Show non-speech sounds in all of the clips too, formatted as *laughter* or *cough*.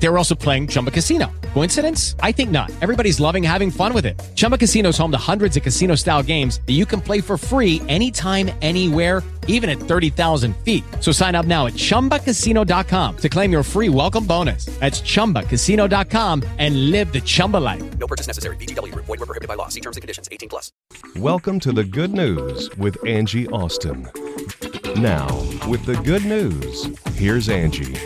They were also playing Chumba Casino. Coincidence? I think not. Everybody's loving having fun with it. Chumba Casino is home to hundreds of casino style games that you can play for free anytime, anywhere, even at 30,000 feet. So sign up now at chumbacasino.com to claim your free welcome bonus. That's chumbacasino.com and live the Chumba life. No purchase necessary. VGW Group. Void were prohibited by law. See terms and conditions. 18 plus. Welcome to the good news with Angie Austin. Now, with the good news, here's Angie.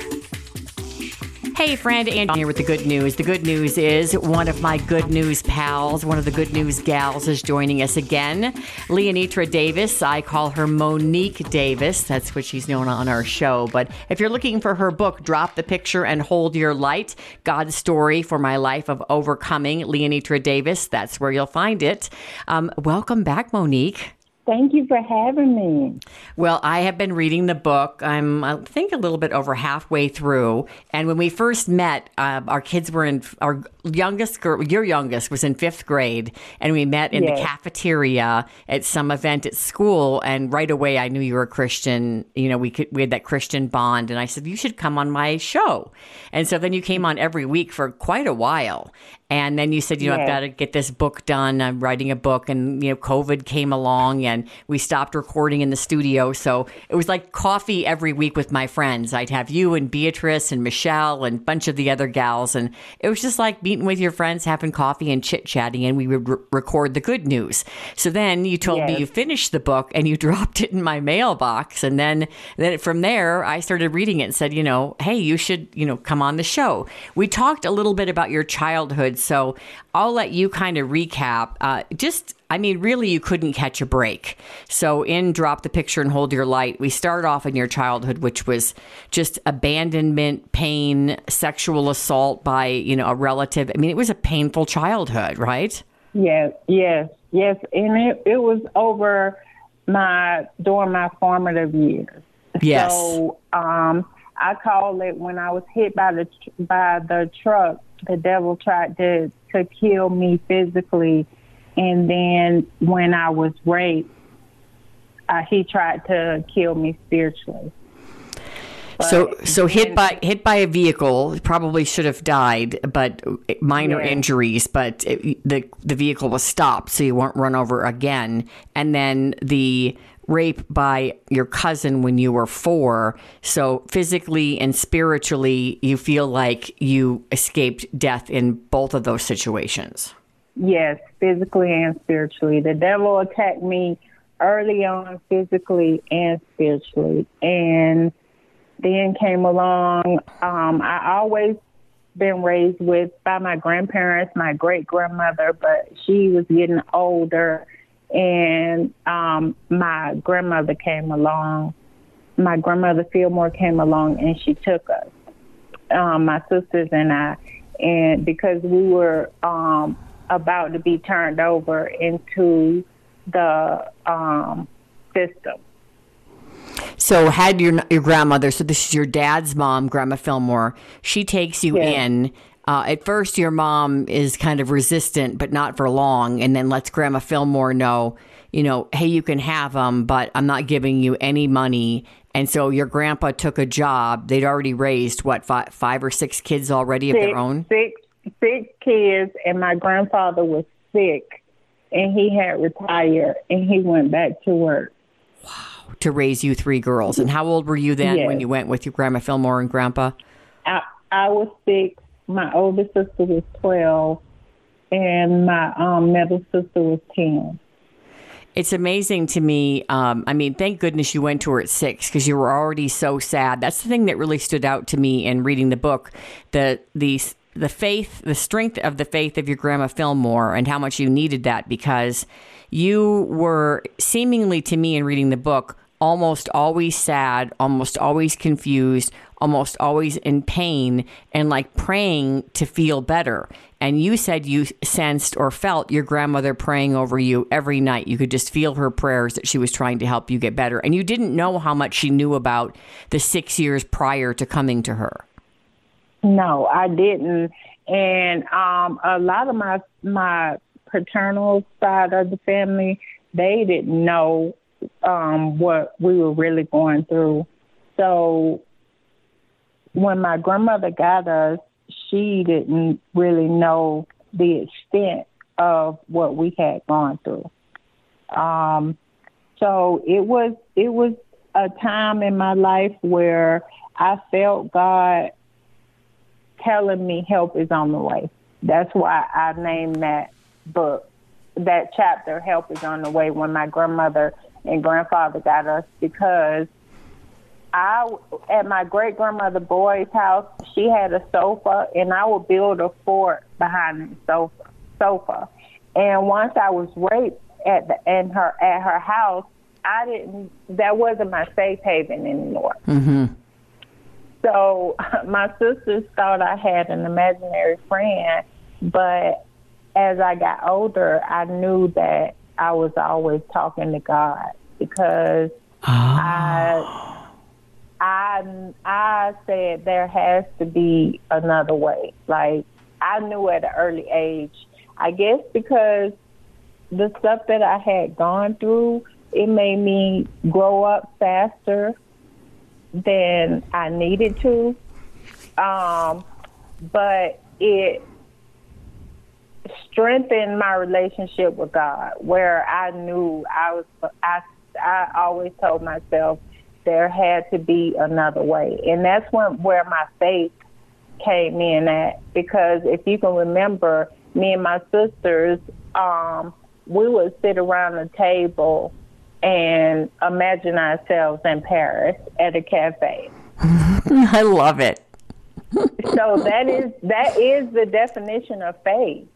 Hey, friend, Angie here with the good news. The good news is one of my good news pals, one of the good news gals, is joining us again. Leeannitra Davis. I call her Monique Davis. That's what she's known on our show. But if you're looking for her book, Drop the Picture and Hold Your Light God's Story for My Life of Overcoming, Leeannitra Davis, that's where you'll find it. Um, welcome back, Monique. Thank you for having me. Well, I have been reading the book. I'm, I think, a little bit over halfway through. And when we first met, uh, our kids were in, our youngest girl, your youngest was in fifth grade. And we met in Yes. the cafeteria at some event at school. And right away, I knew you were a Christian. You know, we could, we had that Christian bond. And I said, you should come on my show. And so then you came on every week for quite a while. And then you said, you know, I've got to get this book done. I'm writing a book, and you know, COVID came along, and we stopped recording in the studio. So it was like coffee every week with my friends. I'd have you and Beatrice and Michelle and a bunch of the other gals, and it was just like meeting with your friends, having coffee and chit chatting, and we would re- record the good news. So then you told me you finished the book and you *laughs* dropped it in my mailbox, and then then from there I started reading it and said, you know, hey, you should you know come on the show. We talked a little bit about your childhood, so I'll let you kind of recap. Uh, just I mean, really, you couldn't catch a break. So, in Drop the Picture and Hold Your Light, we start off in your childhood, which was just abandonment, pain, sexual assault by, you know, a relative. I mean, it was a painful childhood, right? Yes, yes, yes. And it, it was over my during my formative years. Yes. So um, I call it when I was hit by the by the truck. The devil tried to to kill me physically, and then when I was raped, uh, he tried to kill me spiritually. So, But so hit then- by hit by a vehicle, probably should have died, but minor Yeah. injuries. But it, the the vehicle was stopped, so you weren't run over again. And then the rape by your cousin when you were four. So physically and spiritually, you feel like you escaped death in both of those situations. Yes, physically and spiritually. The devil attacked me early on, physically and spiritually. And then came along, um, I always been raised with by my grandparents, my great grandmother, but she was getting older and um, my grandmother came along. My grandmother Fillmore came along and she took us um, my sisters and I, and because we were um, about to be turned over into the um, system. So had your your grandmother, so this is your dad's mom, Grandma Fillmore. She takes you Yeah. in. Uh, at first, your mom is kind of resistant, but not for long, and then lets Grandma Fillmore know, you know, hey, you can have them, but I'm not giving you any money. And so your grandpa took a job. They'd already raised what five, five or six kids already of Six, their own. six, six kids, and my grandfather was sick, and he had retired, and he went back to work. Wow! To raise you three girls. And how old were you then Yes. when you went with your Grandma Fillmore and Grandpa? I, I was six. My older sister was twelve, and my um, middle sister was ten. It's amazing to me. Um, I mean, thank goodness you went to her at six because you were already so sad. That's the thing that really stood out to me in reading the book. The the the faith, the strength of the faith of your grandma Fillmore, and how much you needed that because you were seemingly to me in reading the book almost always sad, almost always confused, almost always in pain, and like praying to feel better. And you said you sensed or felt your grandmother praying over you every night. You could just feel her prayers that she was trying to help you get better. And you didn't know how much she knew about the six years prior to coming to her. No, I didn't. And um, a lot of my my paternal side of the family, they didn't know um, what we were really going through. So when my grandmother got us, she didn't really know the extent of what we had gone through. Um, so it was it was a time in my life where I felt God telling me help is on the way. That's why I named that book, that chapter, Help is on the way, when my grandmother and grandfather got us because I at my great grandmother Boy's house, she had a sofa, and I would build a fort behind the sofa. Sofa, and once I was raped at the in her at her house, I didn't. That wasn't my safe haven anymore. Mm-hmm. So *laughs* my sisters thought I had an imaginary friend, but as I got older, I knew that I was always talking to God because I I I said there has to be another way. Like I knew at an early age. I guess because the stuff that I had gone through, it made me grow up faster than I needed to. Um, but it strengthened my relationship with God, where I knew I was. I I always told myself there had to be another way, and that's when where my faith came in at. Because if you can remember, me and my sisters, um, we would sit around the table and imagine ourselves in Paris at a cafe. *laughs* I love it. so that is that is the definition of faith.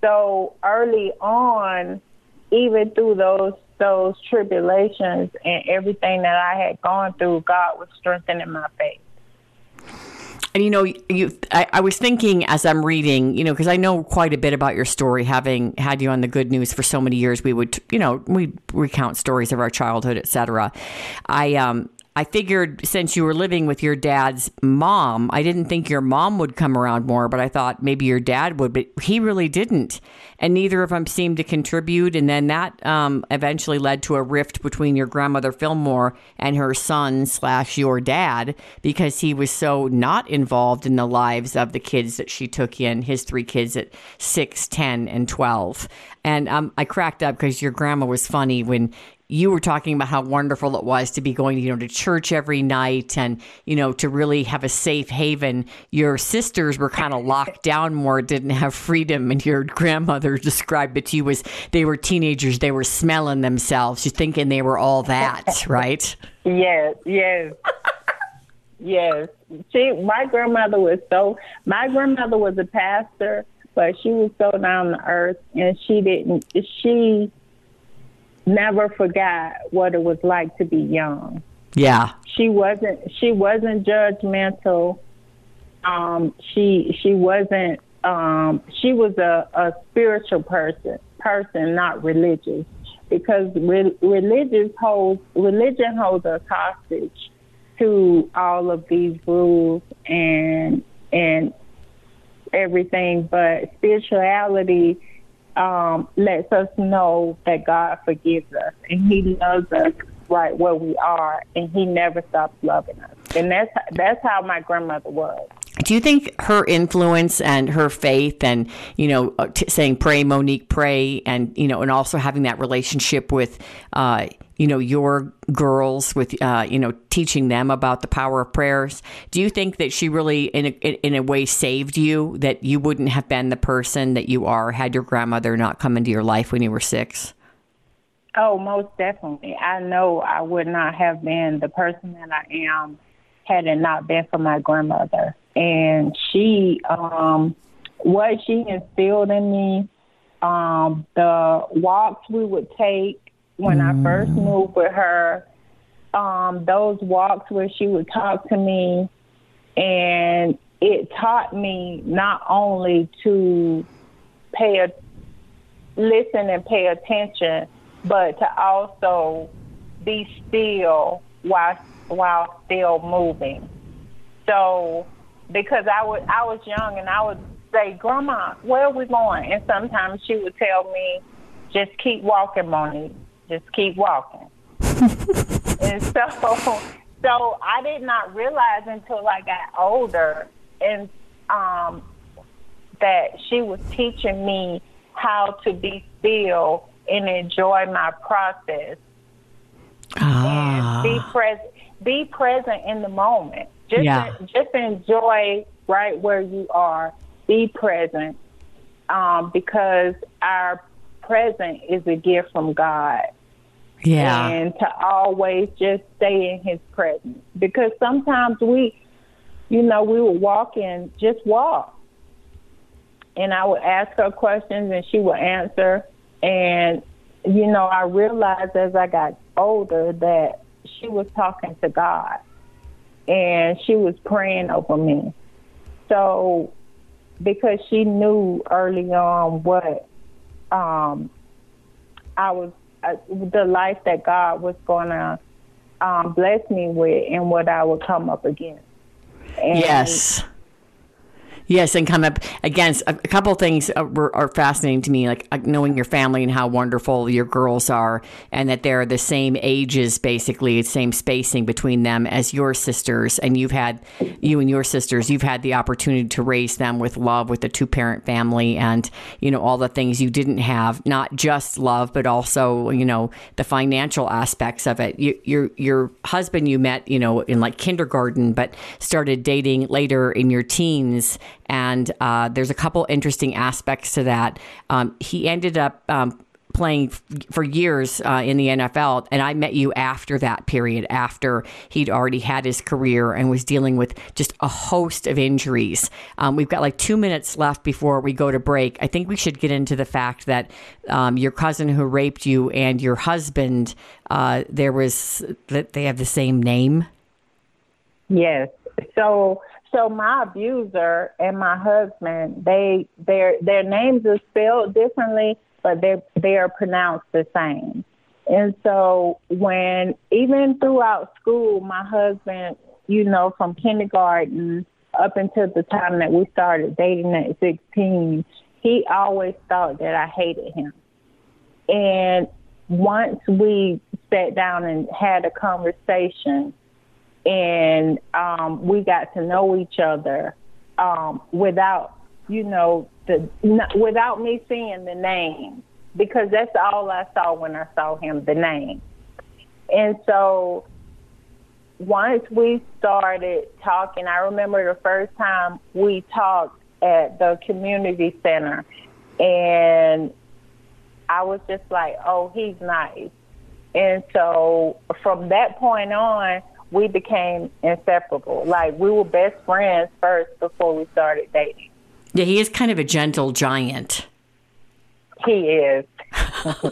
So early on, even through those those tribulations and everything that I had gone through, God was strengthening my faith. And you know, you I, I, was thinking as I'm reading, you know, because I know quite a bit about your story, having had you on the good news for so many years. We would, you know, we recount stories of our childhood, etc. I um I figured since you were living with your dad's mom, I didn't think your mom would come around more, but I thought maybe your dad would, but he really didn't. And neither of them seemed to contribute. And then that um, eventually led to a rift between your grandmother Fillmore and her son slash your dad because he was so not involved in the lives of the kids that she took in, his three kids at 6, 10, and 12. And um, I cracked up because your grandma was funny when you were talking about how wonderful it was to be going, you know, to church every night and, you know, to really have a safe haven. Your sisters were kind of locked down more, didn't have freedom. And your grandmother *laughs* described it to you as they were teenagers, they were smelling themselves, you thinking they were all that, *laughs* right? Yes, yes. yes. She my grandmother was so my grandmother was a pastor, but she was so down to earth and she didn't she never forgot what it was like to be young. Yeah. She wasn't she wasn't judgmental. Um, she she wasn't um, she was a, a spiritual person person, not religious. Because re- religious holds religion holds us hostage to all of these rules and and everything, but spirituality um, lets us know that God forgives us and He loves us right where we are, and He never stops loving us. And that's that's how my grandmother was. Do you think her influence and her faith, and you know, uh, t- saying "Pray, Monique, pray," and you know, and also having that relationship with, uh, you know, your girls, with uh, you know, teaching them about the power of prayers. Do you think that she really, in a, in a way, saved you? That you wouldn't have been the person that you are had your grandmother not come into your life when you were six? Oh, most definitely. I know I would not have been the person that I am had it not been for my grandmother and she um what she instilled in me um the walks we would take when mm. I first moved with her um those walks where she would talk to me and it taught me not only to pay a listen and pay attention but to also be still while while still moving so because I was I was young and I would say, Grandma, where are we going? And sometimes she would tell me, just keep walking, Monique. Just keep walking. *laughs* and so, so I did not realize until I got older and um, that she was teaching me how to be still and enjoy my process Ah. and be present be present in the moment. Just Yeah. just enjoy right where you are. Be present um, because our present is a gift from god. Yeah. and to always just stay in his presence. Because sometimes we you know we would walk in just walk. And i would ask her questions and she would answer. And you know i realized as i got older that she was talking to god and she was praying over me so because she knew early on what um I was uh, the life that God was going to um, bless me with and what I would come up against. And Yes. Yes, and come up against a, couple things were, are fascinating to me, like uh, knowing your family and how wonderful your girls are, and that they're the same ages, basically, same spacing between them as your sisters. And you've had, you and your sisters, you've had the opportunity to raise them with love, with a two parent family, and, you know, all the things you didn't have, not just love, but also, you know, the financial aspects of it. You, your, your husband you met, you know, in like kindergarten, but started dating later in your teens and uh, there's a couple interesting aspects to that. Um, he ended up um, playing f- for years uh, in the NFL, and I met you after that period, after he'd already had his career and was dealing with just a host of injuries. Um, we've got like two minutes left before we go to break. I think we should get into the fact that um, your cousin who raped you and your husband, uh, there was that they have the same name. Yes. So so my abuser and my husband, they their their names are spelled differently, but they they are pronounced the same. And so when even throughout school, my husband, you know, from kindergarten up until the time that we started dating at 16, he always thought that I hated him. And once we sat down and had a conversation and um, we got to know each other um, without, you know, the without me seeing the name because that's all I saw when I saw him, the name. And so once we started talking, I remember the first time we talked at the community center, and I was just like, oh, he's nice. And so from that point on, we became inseparable. Like we were best friends first before we started dating. Yeah, he is kind of a gentle giant. He is. *laughs*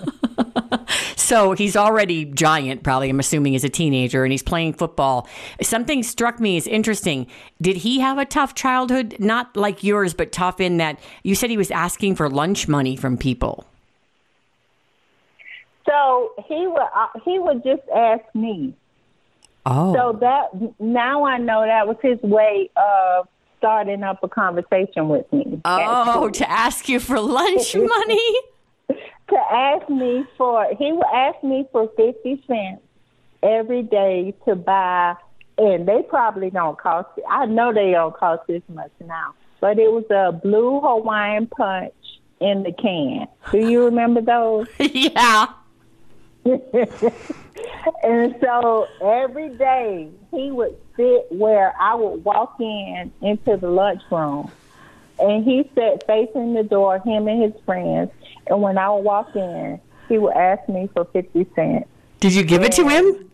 So he's already giant, probably, I'm assuming, as a teenager, and he's playing football. Something struck me as interesting. Did he have a tough childhood? Not like yours, but tough in that you said he was asking for lunch money from people. So he would uh, he would just ask me. Oh. So that now I know that was his way of starting up a conversation with me. oh, to ask you for lunch *laughs* money? to ask me for he would ask me for fifty cents every day to buy and they probably don't cost I know they don't cost this much now. But it was a blue Hawaiian punch in the can. Do you remember those? *laughs* yeah. *laughs* and so every day he would sit where I would walk in into the lunchroom and he sat facing the door, him and his friends. And when I would walk in, he would ask me for 50 cents. Did you give it to him?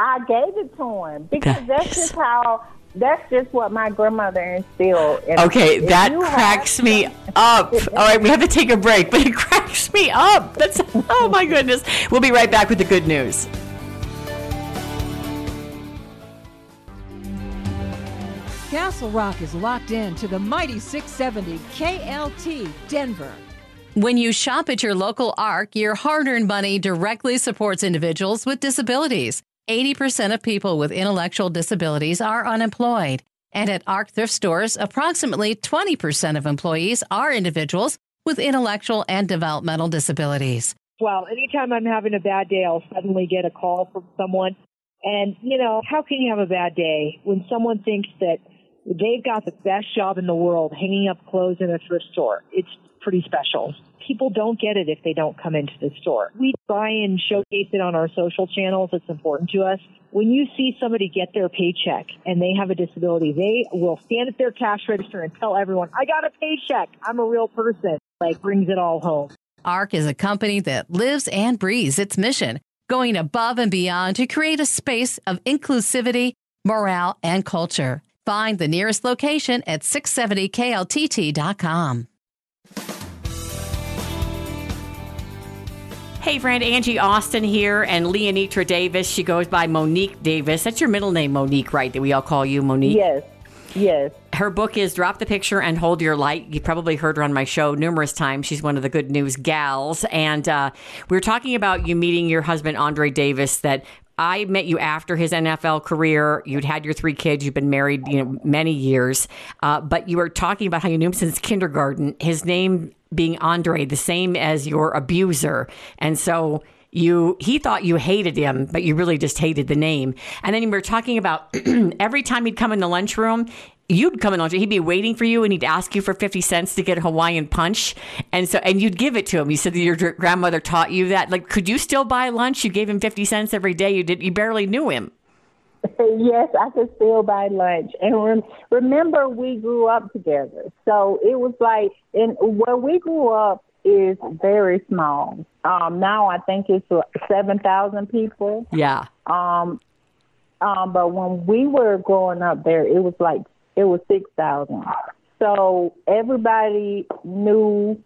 I gave it to him because that's just how, that's just what my grandmother instilled. in- Okay, if that cracks me some- up. *laughs* All right, we have to take a break, but it *laughs* cracks me up. That's *laughs* oh my goodness. We'll be right back with the good news. Castle Rock is locked in to the mighty 670 KLT Denver. When you shop at your local ARC, your hard earned money directly supports individuals with disabilities. 80% of people with intellectual disabilities are unemployed. And at ARC thrift stores, approximately 20% of employees are individuals with intellectual and developmental disabilities. Well, anytime I'm having a bad day, I'll suddenly get a call from someone. And, you know, how can you have a bad day when someone thinks that they've got the best job in the world hanging up clothes in a thrift store? It's pretty special. People don't get it if they don't come into the store. We try and showcase it on our social channels. It's important to us. When you see somebody get their paycheck and they have a disability, they will stand at their cash register and tell everyone, I got a paycheck. I'm a real person. Like brings it all home. ARC is a company that lives and breathes its mission, going above and beyond to create a space of inclusivity, morale, and culture. Find the nearest location at 670kltt.com. Hey, friend, Angie Austin here, and Leeannitra Davis. She goes by Monique Davis. That's your middle name, Monique, right? That we all call you Monique. Yes. Yes. Her book is Drop the Picture and Hold Your Light. You probably heard her on my show numerous times. She's one of the good news gals. And uh, we were talking about you meeting your husband, Andre Davis, that I met you after his NFL career. You'd had your three kids. You've been married, you know, many years. Uh, but you were talking about how you knew him since kindergarten. His name being Andre, the same as your abuser, and so you he thought you hated him, but you really just hated the name. And then you were talking about *clears throat* every time he'd come in the lunchroom, you'd come in lunch, he'd be waiting for you, and he'd ask you for fifty cents to get a Hawaiian punch, and so and you'd give it to him. You said that your grandmother taught you that. Like, could you still buy lunch? You gave him fifty cents every day. You did. You barely knew him. *laughs* yes, I could still buy lunch. And rem- remember, we grew up together. So it was like, and where we grew up is very small. Um, now I think it's uh, 7,000 people. Yeah. Um, um, but when we were growing up there, it was like, it was 6,000. So everybody knew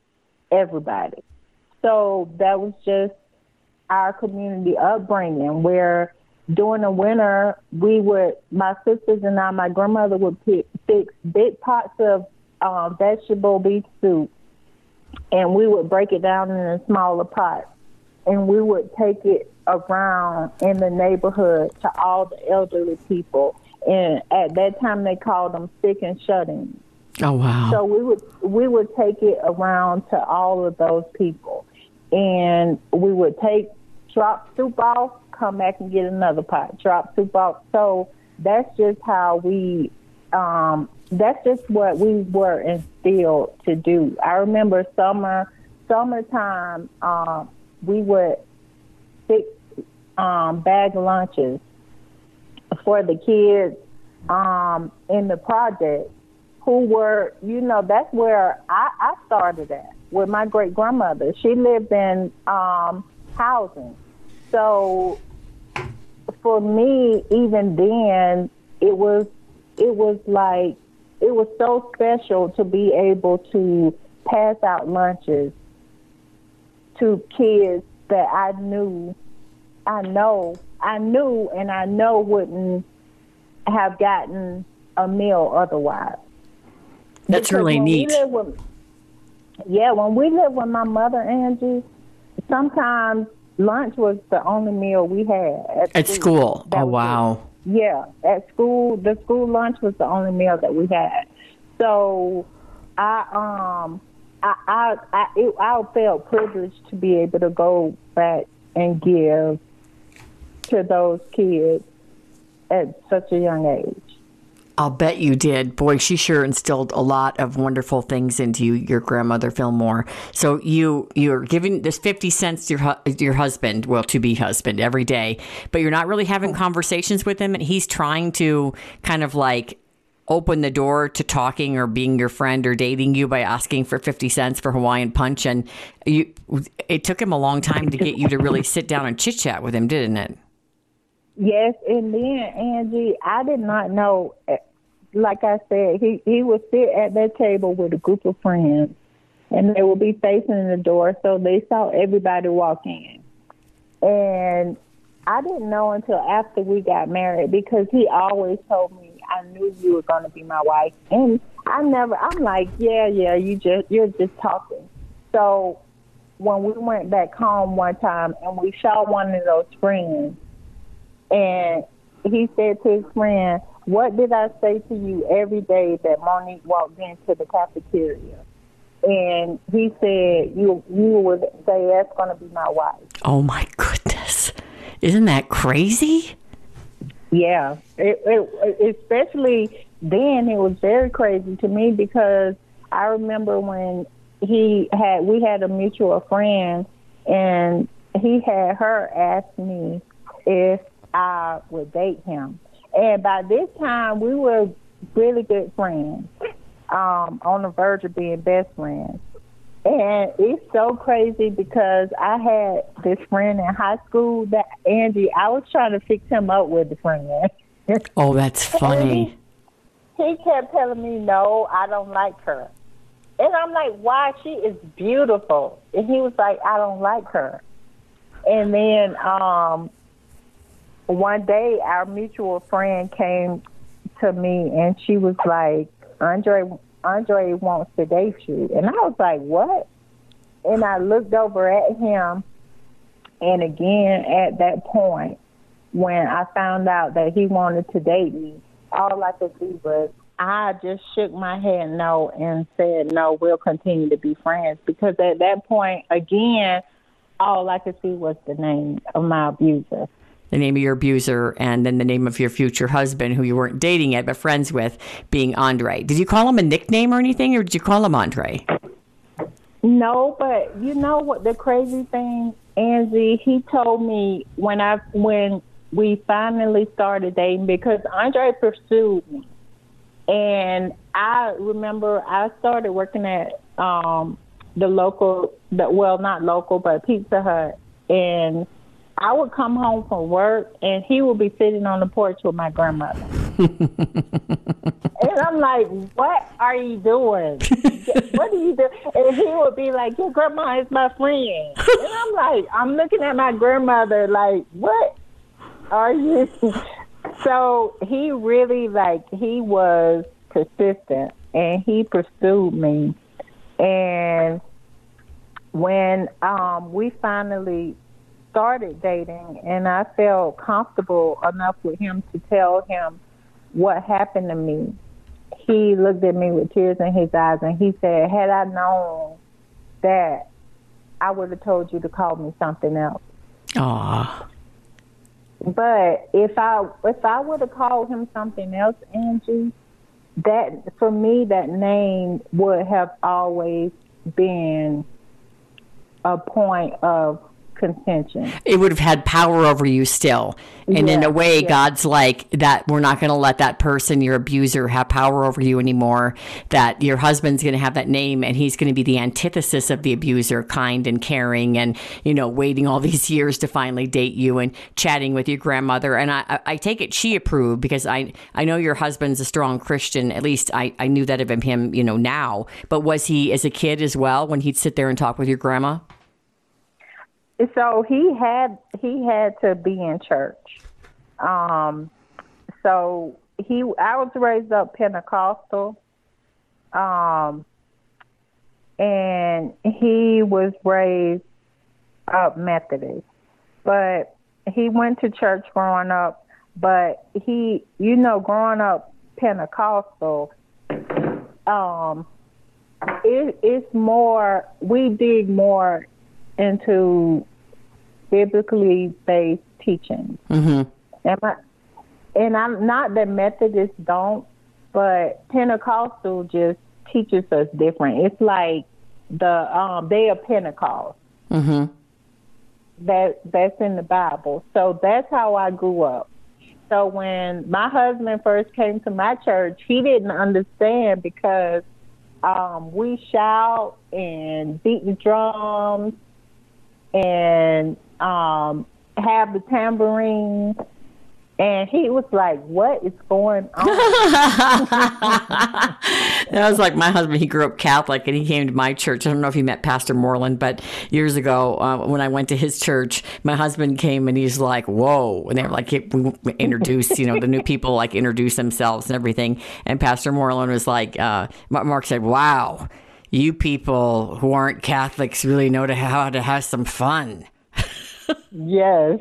everybody. So that was just our community upbringing where during the winter, we would, my sisters and I, my grandmother would pick, fix big pots of uh, vegetable beef soup, and we would break it down in a smaller pot, and we would take it around in the neighborhood to all the elderly people. And at that time, they called them sick and shut-ins. Oh wow. So we would we would take it around to all of those people, and we would take drop soup off, come back and get another pot, drop soup off. So that's just how we. Um, that's just what we were instilled to do. I remember summer, summertime, um, we would fix um, bag lunches for the kids um, in the project who were, you know, that's where I, I started at with my great grandmother. She lived in um, housing. So for me, even then, it was it was like it was so special to be able to pass out lunches to kids that I knew, I know, I knew, and I know wouldn't have gotten a meal otherwise. That's Because really neat. with- yeah, when we lived with my mother, Angie, sometimes lunch was the only meal we had at, At school. That Oh it. wow. Yeah, at school, the school lunch was the only meal that we had. So, I um, I I I, it, I felt privileged to be able to go back and give to those kids at such a young age. I'll bet you did. Boy, she sure instilled a lot of wonderful things into you, your grandmother Fillmore. So you you're giving this fifty cents to your hu- your husband, well, to be husband, every day, but you're not really having conversations with him, and he's trying to kind of like open the door to talking or being your friend or dating you by asking for 50 cents for Hawaiian punch and you it took him a long time to get you to really sit down and chit chat with him didn't it Yes, and then Angie, I did not know. eh, Like I said, he he would sit at that table with a group of friends, and they would be facing the door, so they saw everybody walk in. And I didn't know until after we got married because he always told me, "I knew you were going to be my wife," and I never. I'm like, "Yeah, yeah, you just you're just talking." So when we went back home one time and we saw one of those friends and he said to his friend, what did I say to you every day that Monique walked into the cafeteria? And he said, you you would say that's going to be my wife. Oh my goodness. Isn't that crazy? Yeah, it, it, especially then it was very crazy to me because I remember when he had we had a mutual friend and he had her ask me if I would date him. And by this time we were really good friends, um, on the verge of being best friends. And it's so crazy because I had this friend in high school that Angie, I was trying to fix him up with the friend. *laughs* Oh, that's funny. He, he kept telling me, no, I don't like her. And I'm like, why? She is beautiful. And he was like, I don't like her. And then um, one day, our mutual friend came to me and she was like, Andre, Andre wants to date you. And I was like, what? And I looked over at him. And again, at that point, when I found out that he wanted to date me, all I could see was I just shook my head no and said, no, we'll continue to be friends. Because at that point, again, all I could see was the name of my abuser. The name of your abuser, and then the name of your future husband, who you weren't dating yet but friends with, being Andre. Did you call him a nickname or anything, or did you call him Andre? No, but you know what the crazy thing, Angie, he told me when I when we finally started dating because Andre pursued me. And I remember I started working at um the local the well not local but Pizza Hut and I would come home from work and he would be sitting on the porch with my grandmother. *laughs* and I'm like, What are you doing? what do you do? And he would be like, Your grandma is my friend. And I'm like, I'm looking at my grandmother like, What are you *laughs* so he really like he was persistent and he pursued me and when um we finally started dating and I felt comfortable enough with him to tell him what happened to me he looked at me with tears in his eyes and he said had I known that I would have told you to call me something else Aw. but if I if I would have called him something else, Angie, that for me that name would have always been a point of contention. It would have had power over you still. And in a way, yeah. God's like, that we're not going to let that person, your abuser, have power over you anymore. That your husband's going to have that name and he's going to be the antithesis of the abuser, kind and caring and, you know, waiting all *laughs* these years to finally date you and chatting with your grandmother. And I, I- I take it she approved because I, I know your husband's a strong Christian. At least I, I knew that of him, you know, now. But was he as a kid as well when he'd sit there and talk with your grandma? So he had he had to be in church. Um, so he I was raised up Pentecostal, um, and he was raised up Methodist. But he went to church growing up. But he, you know, growing up Pentecostal, um, it, it's more. We dig more into biblically based teaching. Mm-hmm. Am I, and I'm not that Methodists don't, but Pentecostal just teaches us different. It's like the um, day of Pentecost Mm-hmm. that that's in the Bible. So that's how I grew up. So when my husband first came to my church, he didn't understand because um, we shout and beat the drums and um, have the tambourine. And he was like, "What is going on?" *laughs* that was like my husband. He grew up Catholic, and he came to my church. I don't know if you met Pastor Moreland, but years ago uh, when I went to his church, my husband came and he's like, "Whoa!" And they were like, we introduced, you know, the new people like introduce themselves and everything. And Pastor Moreland was like, uh, Mark said, "Wow, you people who aren't Catholics really know to how to have some fun." Yes.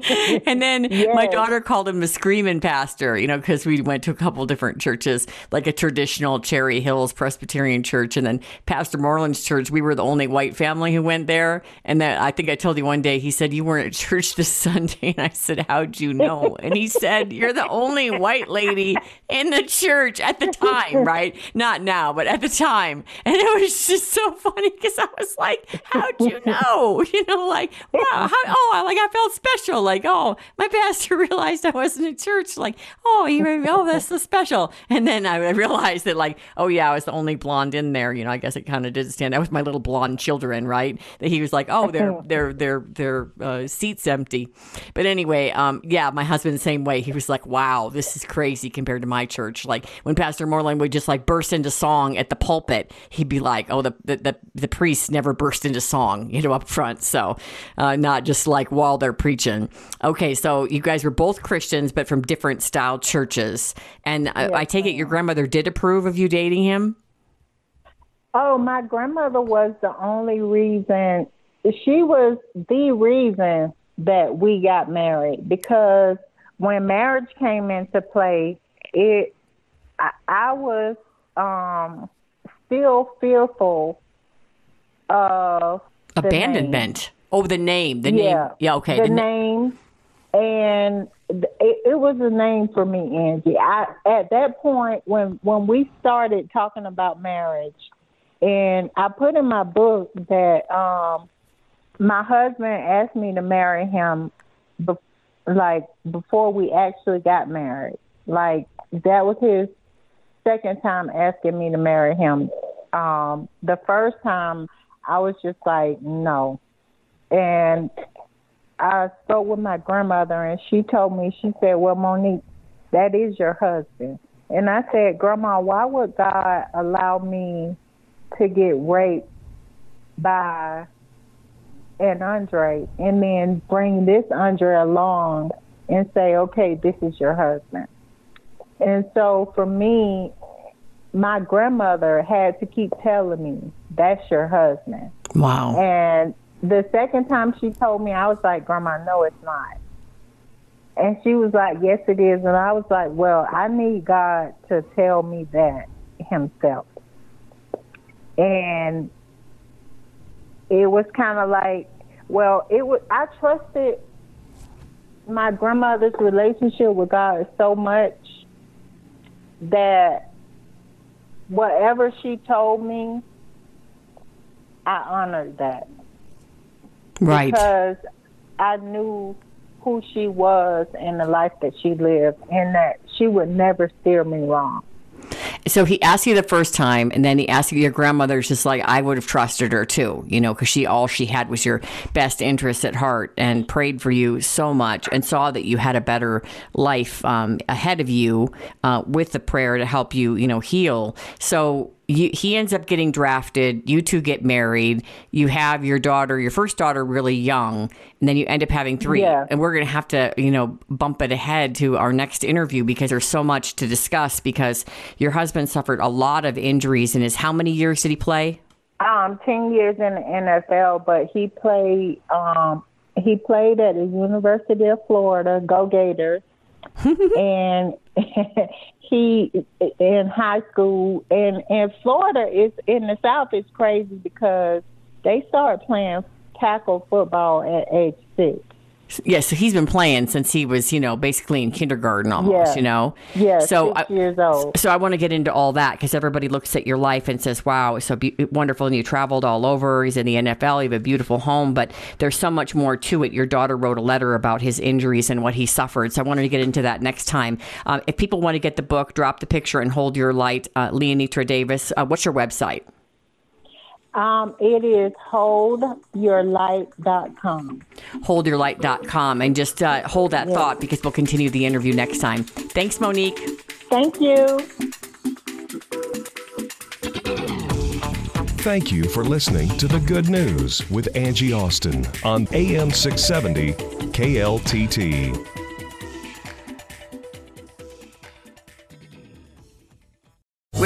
*laughs* and then my daughter called him a screaming pastor, you know, because we went to a couple different churches, like a traditional Cherry Hills Presbyterian church, and then Pastor Moreland's church. We were the only white family who went there. And then I think I told you one day, he said, You weren't at church this *laughs* Sunday. And I said, How'd you know? And he said, You're the only white lady in the church at the time, right? Not now, but at the time. And it was just so funny because I was like, How'd you know? *laughs* You know, like, wow, how, oh, I- like I felt special. Like, oh, my pastor *laughs* realized I wasn't in church. Like, oh, you, oh, that's so special. And then I realized that, like, oh yeah, I was the only blonde in there. You know, I guess it kind of did stand. That was my little blonde children, right? That he was like, oh, their their their their uh, seats empty. But anyway, um, yeah, my husband the same way. He was like, wow, this is crazy compared to my church. Like when Pastor Moreland would just like burst into song at the pulpit, he'd be like, oh, the the the, the priests never burst into song, you know, up front. So, uh, not just like while they're preaching. Okay, so you guys were both Christians, but from different style churches. And I, I take it your grandmother did approve of you dating him. Oh, my grandmother was the only reason. She was the reason that we got married because when marriage came into play, it I, I was um still fearful of. Abandonment. Oh, the name. The yeah, name. Yeah. Okay. The, na- name, and it, it was a name for me, Angie. I at that point when when we started talking about marriage, and I put in my book that um my husband asked me to marry him, be- like before we actually got married. Like that was his second time asking me to marry him. Um, the first time I was just like, no. And I spoke with my grandmother and she told me, she said, Well, Monique, that is your husband. And I said, Grandma, why would God allow me to get raped by an Andre and then bring this Andre along and say, Okay, this is your husband? And so for me, my grandmother had to keep telling me, That's your husband. wow. And the second time she told me, I was like, Grandma, no, it's not. And she was like, Yes, it is. And I was like, Well, I need God to tell me that Himself. And it was kind of like, well, it was. I trusted my grandmother's relationship with God so much that whatever she told me, I honored that Right. because I knew who she was and the life that she lived, and that she would never steer me wrong. So he asked you the first time, and then he asked you. Your grandmother's just like I would have trusted her too, you know, because she all she had was your best interests at heart, and prayed for you so much, and saw that you had a better life um, ahead of you uh, with the prayer to help you, you know, heal. So you, he ends up getting drafted. You two get married. You have your daughter, your first daughter, really young, and then you end up having three. Yeah. And we're going to have to, you know, bump it ahead to our next interview because there's so much to discuss. Because your husband suffered a lot of injuries in his. How many years did he play? Um, ten years in the NFL, but he played. Um, he played at the University of Florida, Go Gators, *laughs* and *laughs* he in high school. And and Florida is in the South is crazy because they start playing tackle football at age six. Yeah, so he's been playing since he was, you know, basically in kindergarten almost, Yeah. you know. Yeah, So I, years old. So I want to get into all that because everybody looks at your life and says, "Wow, it's so be- wonderful!" And you traveled all over. He's in the NFL. You have a beautiful home, but there's so much more to it. Your daughter wrote a letter about his injuries and what he suffered. So I wanted to get into that next time. Um, if people want to get the book, drop the picture and hold your light. Uh, Leeannitra Davis, uh, what's your website? Um, it is holdyourlight.com. Holdyourlight.com and just uh, hold that thought because we'll continue the interview next time. Thanks, Monique. Thank you. Thank you for listening to The Good News with Angie Austin on AM 670 KLTT.